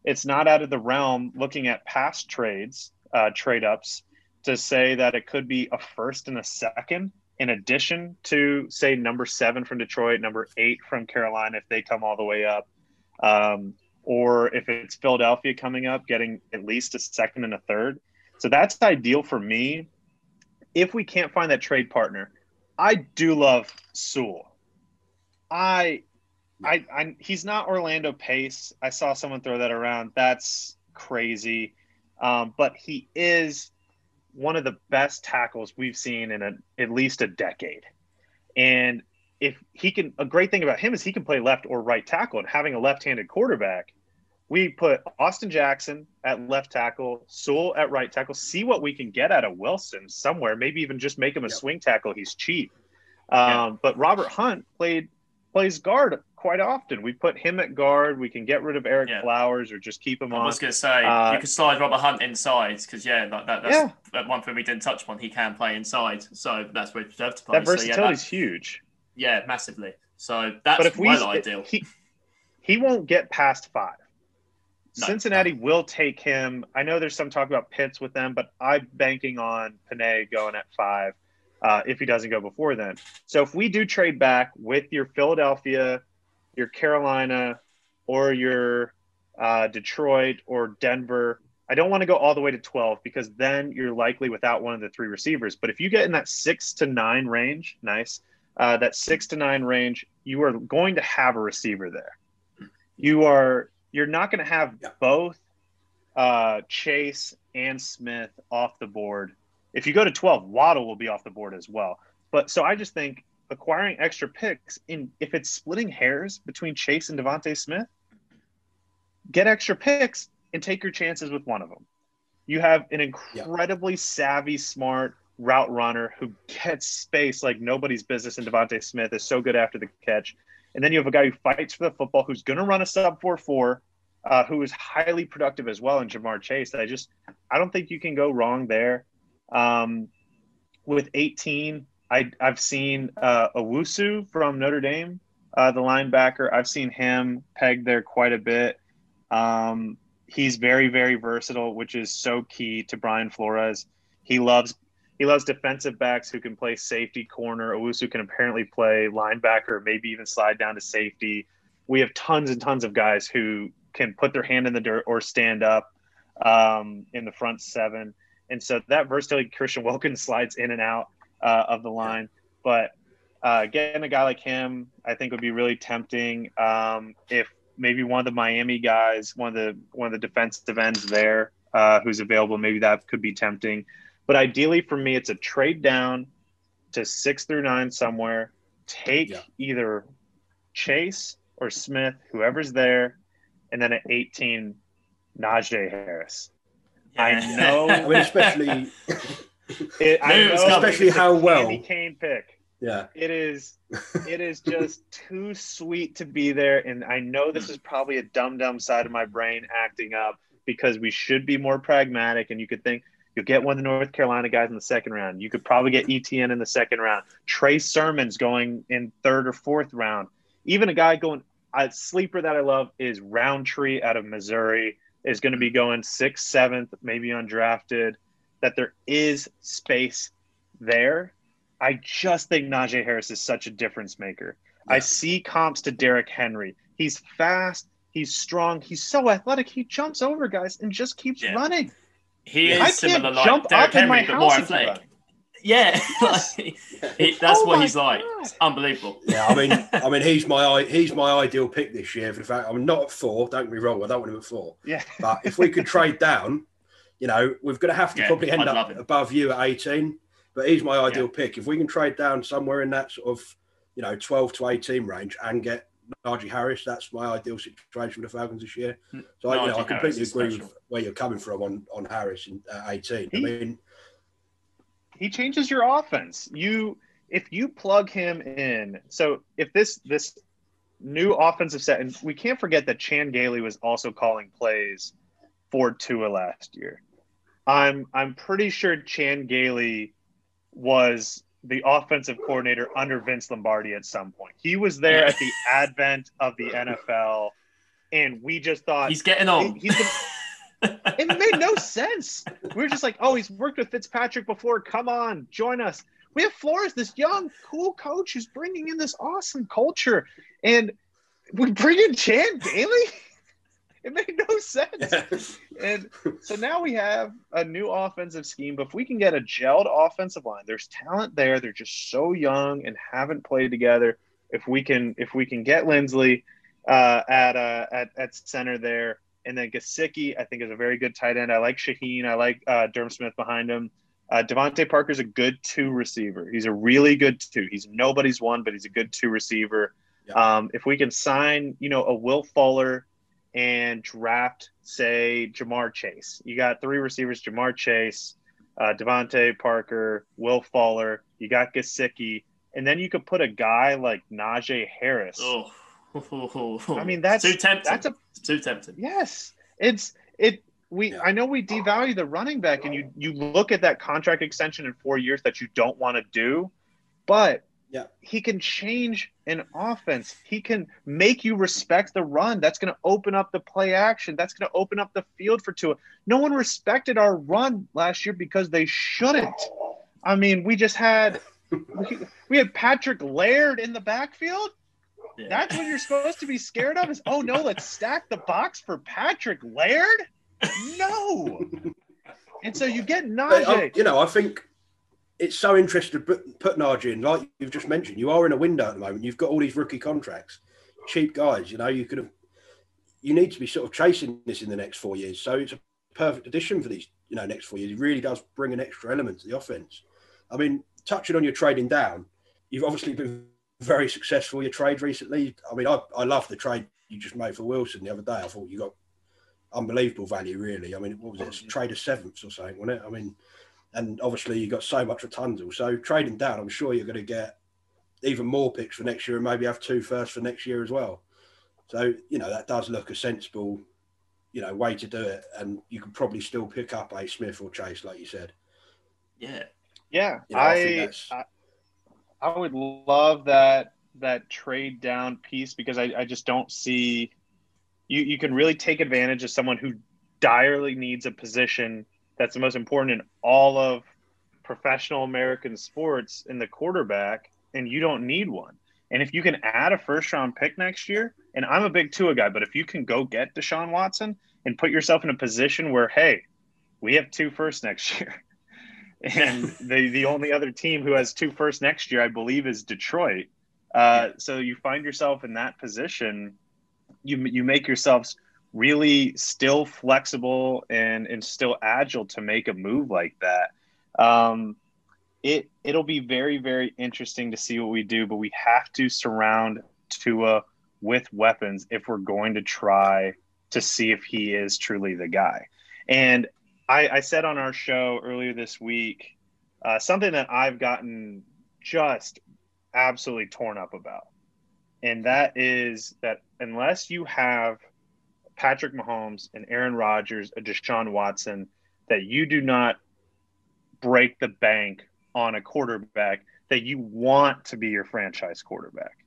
it's not out of the realm looking at past trades, uh, trade ups, to say that it could be a first and a second in addition to, say, number seven from Detroit, number eight from Carolina, if they come all the way up. Um, or if it's Philadelphia coming up, getting at least a second and a third. So that's ideal for me. If we can't find that trade partner, I do love Sewell. I I, I he's not Orlando Pace. I saw someone throw that around. That's crazy. Um, but he is one of the best tackles we've seen in a, at least a decade. And if he can, a great thing about him is he can play left or right tackle. And having a left-handed quarterback, we put Austin Jackson at left tackle, Sewell at right tackle. See what we can get out of Wilson somewhere. Maybe even just make him a yep. swing tackle. He's cheap. Um, yeah. But Robert Hunt played plays guard quite often. We put him at guard. We can get rid of Ereck yeah. Flowers or just keep him on. I was going to say uh, you could slide Robert Hunt inside because yeah, that, that, that's yeah. one thing we didn't touch upon. He can play inside, so that's where you have to play. That versatility is so, yeah, huge. Yeah, massively. So that's but if we, ideal. He, he won't get past five. No, Cincinnati no. will take him. I know there's some talk about Pitts with them, but I'm banking on Penei going at five uh, if he doesn't go before then. So if we do trade back with your Philadelphia your Carolina or your uh, Detroit or Denver. I don't want to go all the way to 12 because then you're likely without one of the three receivers. But if you get in that six to nine range, nice, uh, that six to nine range, you are going to have a receiver there. You are you're not going to have yeah. both uh, Chase and Smith off the board. If you go to 12, Waddle will be off the board as well. But so I just think acquiring extra picks in if it's splitting hairs between Chase and DeVonta Smith, get extra picks and take your chances with one of them. You have an incredibly yep. savvy, smart route runner who gets space like nobody's business, and DeVonta Smith is so good after the catch. And then you have a guy who fights for the football, who's going to run a sub four four, uh, who is highly productive as well in Ja'Marr Chase. I just, I don't think you can go wrong there. Um, with 18, I, I've seen uh, Owusu from Notre Dame, uh, the linebacker. I've seen him pegged there quite a bit. Um, he's very, very versatile, which is so key to Brian Flores. He loves he loves defensive backs who can play safety corner. Owusu can apparently play linebacker, maybe even slide down to safety. We have tons and tons of guys who can put their hand in the dirt or stand up um, in the front seven. And so that versatility, Christian Wilkins slides in and out uh, of the line. But uh, getting a guy like him, I think would be really tempting. Um, if maybe one of the Miami guys, one of the one of the defensive ends there, uh, who's available, maybe that could be tempting. But ideally for me, it's a trade down to six through nine somewhere. Take yeah. either Chase or Smith, whoever's there, and then at 18, Najee Harris. Yeah. I know, I mean, especially It, I know, especially how well. Candy cane pick. Yeah. It is it is just too sweet to be there. And I know this is probably a dumb dumb side of my brain acting up because we should be more pragmatic and you could think you'll get one of the North Carolina guys in the second round. You could probably get ETN in the second round. Trey Sermon's going in third or fourth round. Even a guy going a sleeper that I love is Rountree out of Missouri is going to be going sixth, seventh, maybe undrafted. That there is space there I just think Najee Harris is such a difference maker. Yeah. I see comps to Derrick Henry. He's fast, he's strong, he's so athletic. He jumps over guys and just keeps yeah. running. He is I similar like jump Derrick Henry, but more athletic. Yeah, like, he, that's oh what he's God. like. It's unbelievable. Yeah, I mean, I mean, he's my he's my ideal pick this year. For the fact, I'm not at four. Don't get me wrong, I don't want him at four. Yeah, but if we could trade down, you know, we're going to have to yeah, probably end I'd up above you at 18. But he's my ideal yeah. pick. If we can trade down somewhere in that sort of, you know, 12 to 18 range and get Najee Harris, that's my ideal situation for the Falcons this year. So I, you know, I completely agree with where you're coming from on, on Harris in uh, 18. He, I mean, he changes your offense. You if you plug him in. So if this this new offensive set, and we can't forget that Chan Gailey was also calling plays for Tua last year. I'm I'm pretty sure Chan Gailey was the offensive coordinator under Vince Lombardi at some point. He was there at the advent of the NFL, and we just thought he's getting on. He's it made no sense. We were just like, oh, he's worked with Fitzpatrick before. Come on, join us. We have Flores, this young, cool coach who's bringing in this awesome culture, and we bring in Chan Gailey. It made no sense. and so now we have a new offensive scheme. But if we can get a gelled offensive line, there's talent there. They're just so young and haven't played together. If we can, if we can get Linsley uh, at, uh, at at center there, and then Gesicki, I think is a very good tight end. I like Shaheen. I like uh, Durham Smythe behind him. Uh, DeVante Parker's a good two receiver. He's a really good two. He's nobody's one, but he's a good two receiver. Yeah. Um, if we can sign, you know, a Will Fuller and draft, say, Ja'Marr Chase. You got three receivers: Ja'Marr Chase, uh, DeVante Parker, Will Fuller. You got Gesicki, and then you could put a guy like Najee Harris. Oh. I mean, that's too tempting. That's a, too tempting. Yes, it's it. We yeah. I know we devalue the running back, and you you look at that contract extension in four years that you don't want to do, but yeah. He can change an offense. He can make you respect the run. That's going to open up the play action. That's going to open up the field for Tua. No one respected our run last year because they shouldn't. I mean, we just had we, we had Patrick Laird in the backfield. Yeah. That's what you're supposed to be scared of is oh no, let's stack the box for Patrick Laird? No. and so you get Najee. You know, I think it's so interesting to put, Najee in, like you've just mentioned. You are in a window at the moment. You've got all these rookie contracts, cheap guys. You know, you could have, you need to be sort of chasing this in the next four years. So it's a perfect addition for these, you know, next four years. It really does bring an extra element to the offense. I mean, touching on your trading down, you've obviously been very successful your trade recently. I mean, I, I love the trade you just made for Wilson the other day. I thought you got unbelievable value, really. I mean, what was it? Oh, trade of sevenths or something, wasn't it? I mean, and obviously you've got so much for So trading down, I'm sure you're going to get even more picks for next year and maybe have two first for next year as well. So you know that does look a sensible, you know, way to do it, and you can probably still pick up a Smith or Chase, like you said. Yeah, yeah. You know, I, I, I would love that that trade down piece because I, I just don't see you you can really take advantage of someone who direly needs a position that's the most important in all of professional American sports in the quarterback, and you don't need one. And if you can add a first round pick next year, and I'm a big Tua guy, but if you can go get Deshaun Watson and put yourself in a position where, hey, we have two first next year. and the, the only other team who has two first next year, I believe, is Detroit. Uh, so you find yourself in that position, you, you make yourselves really still flexible and and still agile to make a move like that. Um, it it'll be very very interesting to see what we do, but we have to surround Tua with weapons if we're going to try to see if he is truly the guy. And I, I said on our show earlier this week uh, something that I've gotten just absolutely torn up about. And that is that unless you have Patrick Mahomes and Aaron Rodgers, a Deshaun Watson, that you do not break the bank on a quarterback that you want to be your franchise quarterback.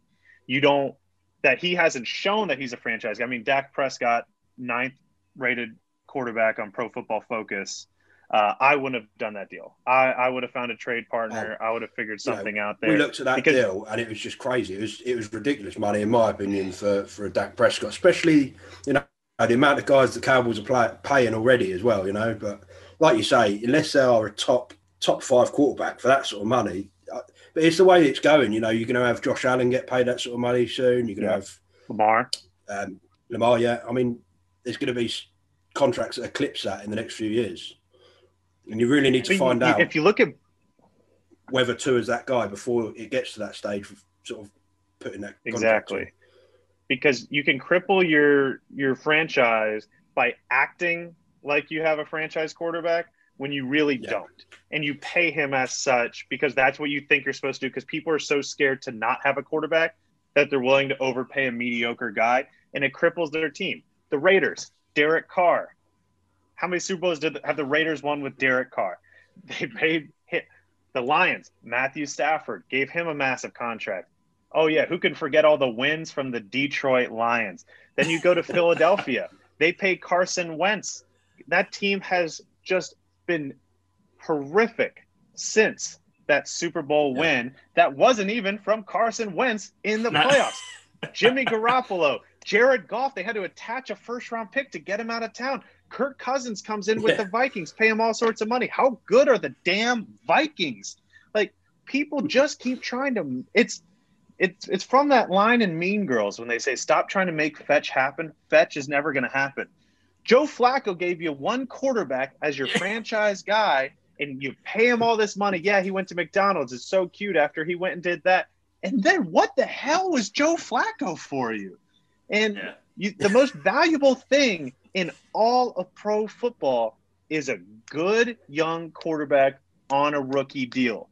You don't that he hasn't shown that he's a franchise. I mean, Dak Prescott, ninth rated quarterback on Pro Football Focus. Uh, I wouldn't have done that deal. I, I would have found a trade partner. Oh, I would have figured something you know, out there. We looked at that because, deal and it was just crazy. It was it was ridiculous money, in my opinion, for for a Dak Prescott, especially you know the amount of guys the Cowboys are play, paying already as well. You know, but like you say, unless they are a top top five quarterback for that sort of money, uh, but it's the way it's going. You know, you're going to have Josh Allen get paid that sort of money soon. You're going to have Lamar. Um, Lamar, yeah. I mean, there's going to be contracts that eclipse that in the next few years, and you really need to find out if you look at whether Tua is that guy before it gets to that stage of sort of putting that exactly because you can cripple your your franchise by acting like you have a franchise quarterback when you really yeah. don't. And you pay him as such because that's what you think you're supposed to do because people are so scared to not have a quarterback that they're willing to overpay a mediocre guy and it cripples their team. The raiders derek carr. How many super bowls did have the raiders won with derek carr? They paid hit the lions matthew stafford gave him a massive contract oh yeah who can forget all the wins from the detroit lions then you go to philadelphia they pay carson wentz that team has just been horrific since that Super Bowl yeah. win that wasn't even from Carson Wentz in the playoffs. Jimmy Garoppolo, Jared Goff, they had to attach a first round pick to get him out of town. Kirk Cousins comes in with yeah. the Vikings, pay him all sorts of money. How good are the damn Vikings? Like people just keep trying to it's it's it's from that line in Mean Girls when they say stop trying to make fetch happen. Fetch is never going to happen. Joe Flacco gave you one quarterback as your franchise guy, and you pay him all this money. Yeah, he went to McDonald's. It's so cute after he went and did that. And then what the hell was Joe Flacco for you? And yeah. you, the most valuable thing in all of pro football is a good young quarterback on a rookie deal.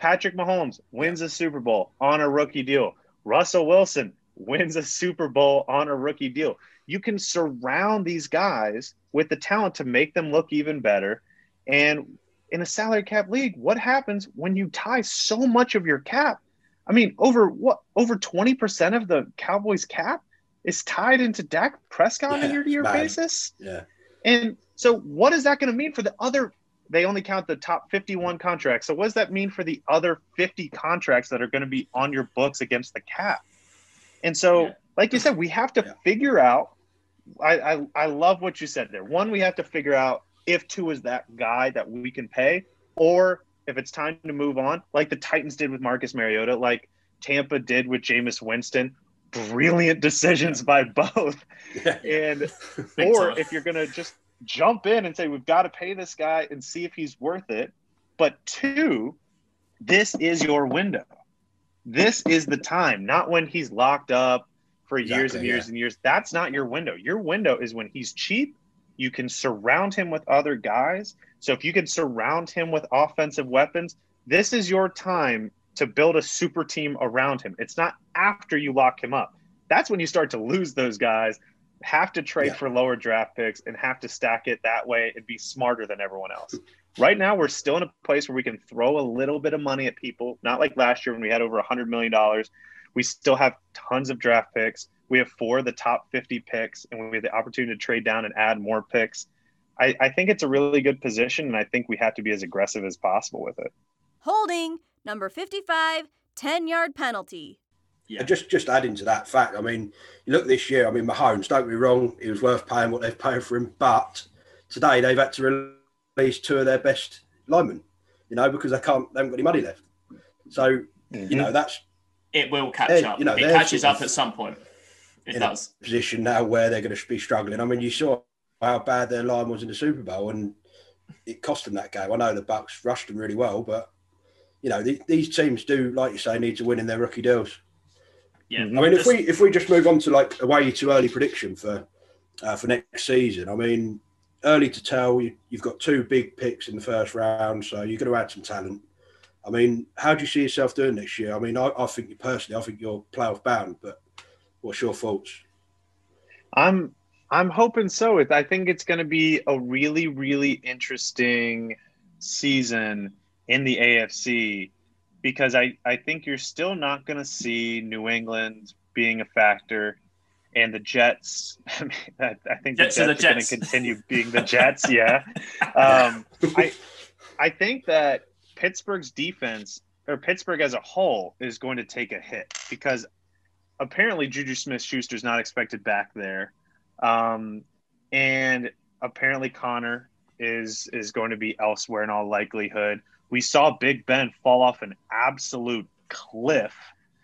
Patrick Mahomes wins a Super Bowl on a rookie deal. Russell Wilson wins a Super Bowl on a rookie deal you can surround these guys with the talent to make them look even better. And in a salary cap league, what happens when you tie so much of your cap? I mean, over what over 20% of the Cowboys cap is tied into Dak Prescott on a year-to-year basis. Yeah. And so what is that going to mean for the other they only count the top 51 contracts. So what does that mean for the other 50 contracts that are going to be on your books against the cap? And so, yeah. like you said, we have to yeah. figure out I, I, I love what you said there. One, we have to figure out if Tua is that guy that we can pay, or if it's time to move on, like the Titans did with Marcus Mariota, like Tampa did with Jameis Winston. Brilliant decisions by both. and or if you're gonna just jump in and say we've got to pay this guy and see if he's worth it. But two, this is your window. This is the time, not when he's locked up for exactly, years and years yeah. and years. That's not your window. Your window is when he's cheap. You can surround him with other guys. So if you can surround him with offensive weapons, this is your time to build a super team around him. It's not after you lock him up. That's when you start to lose those guys, have to trade yeah. for lower draft picks and have to stack it that way and be smarter than everyone else. Right now, we're still in a place where we can throw a little bit of money at people, not like last year when we had over $100 million we still have tons of draft picks. We have four of the top 50 picks, and we have the opportunity to trade down and add more picks. I, I think it's a really good position, and I think we have to be as aggressive as possible with it. Holding number 55, 10 yard penalty. Yeah. just just adding to that fact, I mean, you look this year. I mean, Mahomes. Don't be wrong; he was worth paying what they've paid for him. But today they've had to release two of their best linemen, you know, because they can't. They haven't got any money left. So mm-hmm. you know that's it will catch up. You know, it catches up at some point. It does. position now where they're going to be struggling. I mean, you saw how bad their line was in the Super Bowl, and it cost them that game. I know the Bucks rushed them really well, but you know the, these teams do, like you say, need to win in their rookie deals. Yeah, I mean, if we if we just move on to like a way too early prediction for uh, for next season, I mean, early to tell. You, have got two big picks in the first round, so you're going to add some talent. I mean, how do you see yourself doing next year? I mean, I, I think you personally, I think you're playoff bound, but what's your thoughts? I'm I'm hoping so. I think it's going to be a really, really interesting season in the AFC because I, I think you're still not going to see New England being a factor and the Jets. I, mean, I, I think Jets the Jets, are, going to continue being the Jets. yeah. Um, I, I think that Pittsburgh's defense or Pittsburgh as a whole is going to take a hit because apparently Juju Smith Schuster is not expected back there. Um, and apparently Conner is is going to be elsewhere in all likelihood. We saw Big Ben fall off an absolute cliff.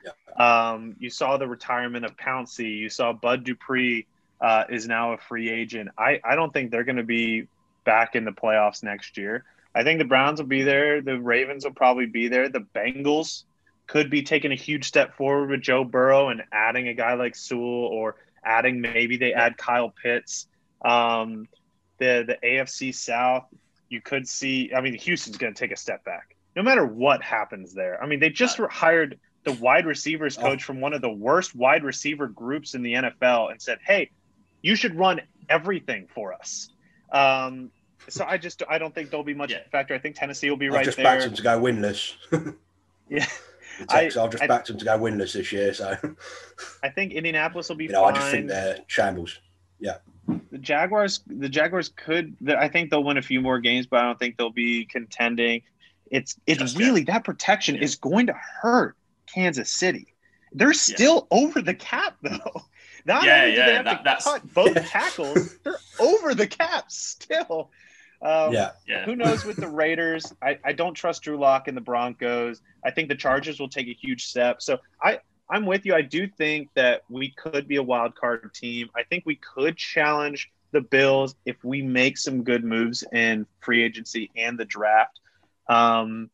Yeah. Um, you saw the retirement of Pouncey. You saw Bud Dupree uh, is now a free agent. I, I don't think they're going to be back in the playoffs next year. I think the Browns will be there. The Ravens will probably be there. The Bengals could be taking a huge step forward with Joe Burrow and adding a guy like Sewell or adding maybe they add Kyle Pitts. Um, the the AFC South, you could see. I mean, Houston's going to take a step back, no matter what happens there. I mean, they just hired the wide receivers coach from one of the worst wide receiver groups in the NFL and said, "Hey, you should run everything for us." Um, so I just I don't think there'll be much yeah. factor. I think Tennessee will be I've right just there. backed them to go winless. yeah. I, have just I, backed them to go winless this year, so I think Indianapolis will be. You know, fine. I just think they're shambles. Yeah. The Jaguars, the Jaguars could. I think they'll win a few more games, but I don't think they'll be contending. It's it's just really that protection yeah. is going to hurt Kansas City. They're still yeah. over the cap though. Not yeah, only do yeah, they have that, to that's... cut both tackles, they're over the cap still. Um, yeah. yeah. Who knows with the Raiders? I, I don't trust Drew Lock and the Broncos. I think the Chargers will take a huge step. So I, I'm with you. I do think that we could be a wild card team. I think we could challenge the Bills if we make some good moves in free agency and the draft. Um,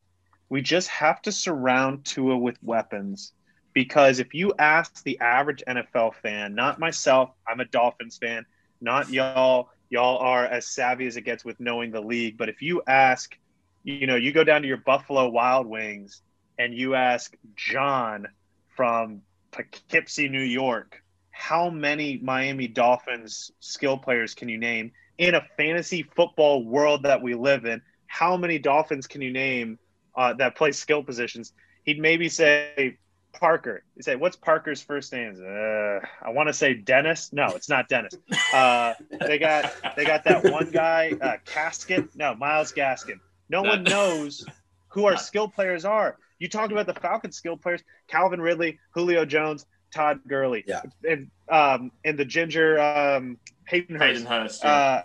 we just have to surround Tua with weapons because if you ask the average NFL fan, not myself, I'm a Dolphins fan, not y'all, y'all are as savvy as it gets with knowing the league. But if you ask, you know, you go down to your Buffalo Wild Wings and you ask John from Poughkeepsie, New York, how many Miami Dolphins skill players can you name in a fantasy football world that we live in? How many Dolphins can you name uh, that play skill positions? He'd maybe say Parker. You say, what's Parker's first name? Uh, I want to say Dennis. No, it's not Dennis. Uh, they got they got that one guy, uh, Casket. No, Myles Gaskin. No one knows who our skill players are. You talked about the Falcons skill players: Calvin Ridley, Julio Jones, Todd Gurley, yeah, and um, and the ginger um, Hayden Hurst. Hayden Hurst yeah. uh,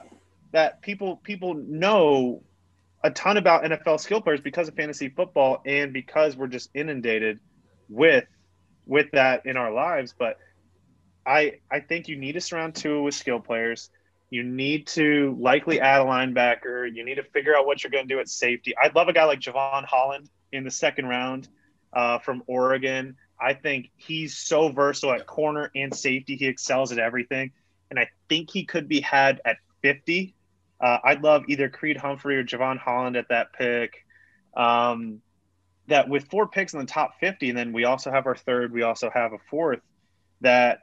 that people people know a ton about NFL skill players because of fantasy football and because we're just inundated with with that in our lives. But I I think you need to surround Tua with skill players. You need to likely add a linebacker. You need to figure out what you're going to do at safety. I'd love a guy like Jevon Holland in the second round uh, from Oregon. I think he's so versatile at corner and safety. He excels at everything. And I think he could be had at 50. Uh, I'd love either Creed Humphrey or Jevon Holland at that pick. Um, that with four picks in the top 50, and then we also have our third, we also have a fourth, that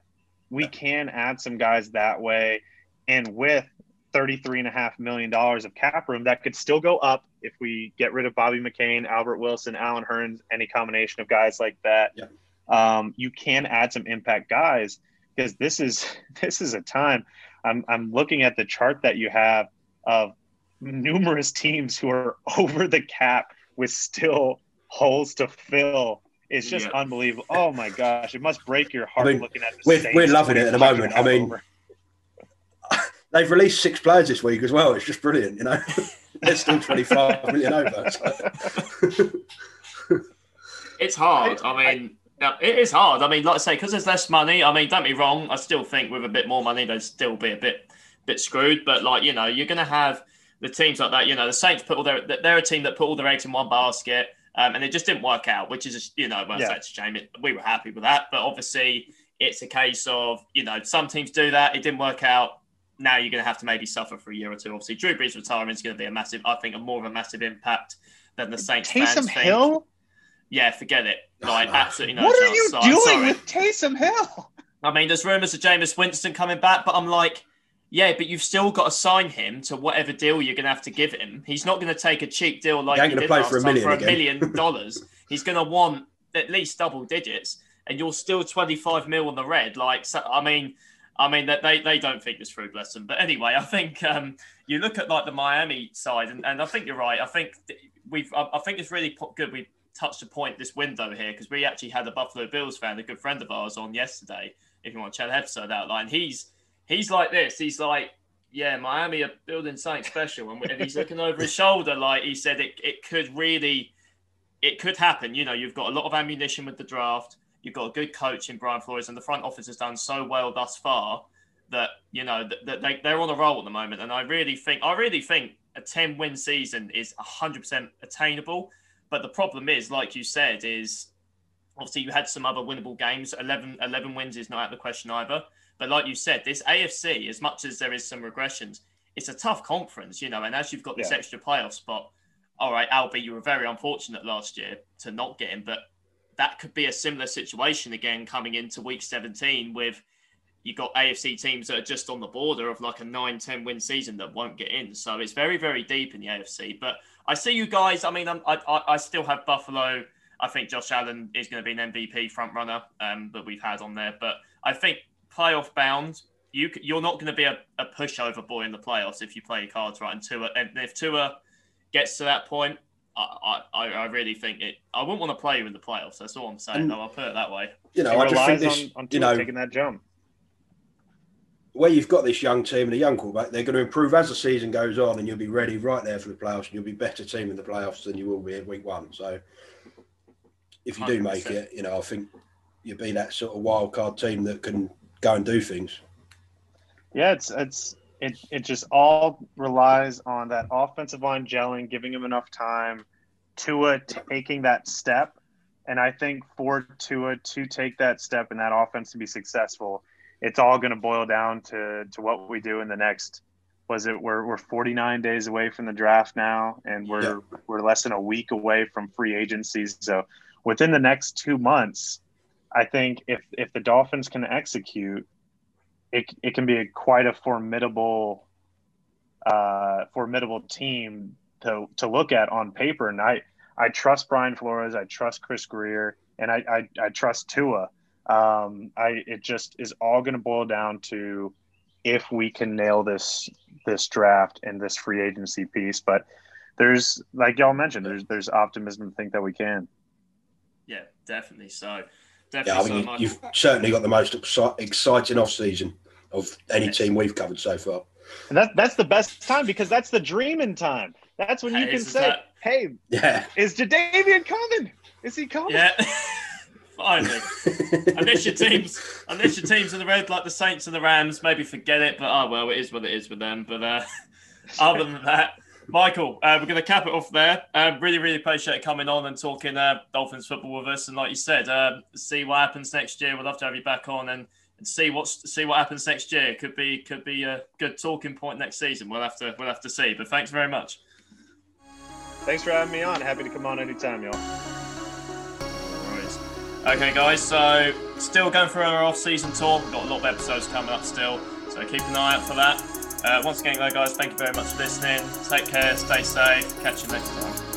we can add some guys that way. And with $33.5 million of cap room, that could still go up if we get rid of Bobby McCain, Albert Wilson, Allen Hurns, any combination of guys like that. Yeah. Um, you can add some impact guys because this is this is a time. I'm I'm looking at the chart that you have of numerous teams who are over the cap with still holes to fill. It's just yeah. unbelievable. Oh my gosh, it must break your heart mean, looking at the we're, we're loving it at the moment. I mean, they've released six players this week as well. It's just brilliant, you know. They're still 25 million over. So. it's hard. I mean, it is hard. I mean, like I say, because there's less money. I mean, don't be wrong. I still think with a bit more money, they'd still be a bit, bit screwed. But like you know, you're going to have the teams like that. You know, the Saints put all their. They're a team that put all their eggs in one basket. Um, and it just didn't work out, which is, you know, well, yeah. a shame. It, we were happy with that, but obviously it's a case of, you know, some teams do that. It didn't work out. Now you're going to have to maybe suffer for a year or two. Obviously, Drew Brees' retirement is going to be a massive, I think, a more of a massive impact than the Saints Taysom fans Hill. think. Yeah, forget it. Like absolutely no what are you So- doing sorry. with Taysom Hill? I mean, there's rumours of Jameis Winston coming back, but I'm like, yeah, but you've still got to sign him to whatever deal you're going to have to give him. He's not going to take a cheap deal like He he, gonna did play last for a time million for a again. million dollars. He's going to want at least double digits, and you're still 25 mil on the red. Like, so, I mean, I mean that they, they don't think this through, bless them. But anyway, I think um, you look at like the Miami side, and, and I think you're right. I think we've I, I think it's really good we touched a point this window here because we actually had a Buffalo Bills fan, a good friend of ours, on yesterday. If you want to check the episode out, line he's he's like this. He's like, yeah, Miami are building something special, and, and he's looking over his shoulder like he said it it could really it could happen. You know, you've got a lot of ammunition with the draft. You've got a good coach in Brian Flores, and the front office has done so well thus far that you know that, they, they're on a roll at the moment. And I really think, I really think a ten win season is hundred percent attainable. But the problem is, like you said, is obviously you had some other winnable games. 11, 11 wins is not out of the question either. But like you said, this AFC, as much as there is some regressions, it's a tough conference, you know. And as you've got this Yeah. extra playoff spot, all right, Albie, you were very unfortunate last year to not get him, but that could be a similar situation again coming into week 17 with you've got AFC teams that are just on the border of like a 9 10 win season that won't get in. So it's very, very deep in the AFC. But I see you guys. I mean, I'm, I, I, still have Buffalo. I think Josh Allen is going to be an MVP front runner um, that we've had on there. But I think playoff bound, you, you're not going to be a, a pushover boy in the playoffs if you play your cards right. And Tua, and if Tua gets to that point, I, I, I really think it. I wouldn't want to play you in the playoffs. That's all I'm saying. And- though. I'll put it that way. You know, He I just think relies this. on, on you know, taking that jump. where you've got this young team and a young quarterback, they're going to improve as the season goes on, and you'll be ready right there for the playoffs, and you'll be a better team in the playoffs than you will be in week one. So, if you do make 100%. it, you know, I think you'll be that sort of wild card team that can go and do things. Yeah, it's it's it it just all relies on that offensive line gelling, giving him enough time, Tua taking that step, and I think for Tua to take that step and that offense to be successful, it's all going to boil down to to what we do in the next. Was it we're we're 49 days away from the draft now, and we're Yeah. we're less than a week away from free agency. So within the next two months, I think if if the Dolphins can execute it, it can be a, quite a formidable uh, formidable team to, to look at on paper. And I, I trust Brian Flores. I trust Chris Grier. And I, I, I trust Tua. Um, I, it just is all going to boil down to if we can nail this this draft and this free agency piece. But there's, like y'all mentioned, there's there's optimism to think that we can. Yeah, definitely. So, Yeah. I mean, Michael. you've certainly got the most exciting off season of any team we've covered so far. And that, that's the best time because that's the dreaming time. That's when you Hey, can say, that- hey, Yeah. is Jadeveon coming? Is he coming? Yeah. Finally. unless your teams, unless your teams in the red like the Saints and the Rams, maybe forget it. But oh well, it is what it is with them. But uh, other than that, Michael, uh, we're going to cap it off there. Um, really, really appreciate coming on and talking uh, Dolphins football with us. And like you said, uh, see what happens next year. We'd love to have you back on and, and see what's see what happens next year. Could be could be a good talking point next season. We'll have to we'll have to see. But thanks very much. Thanks for having me on. Happy to come on anytime, y'all. Okay, guys, so still going through our off season tour. We've got a lot of episodes coming up still, so keep an eye out for that. Uh, once again, though, guys, thank you very much for listening. Take care, stay safe, catch you next time.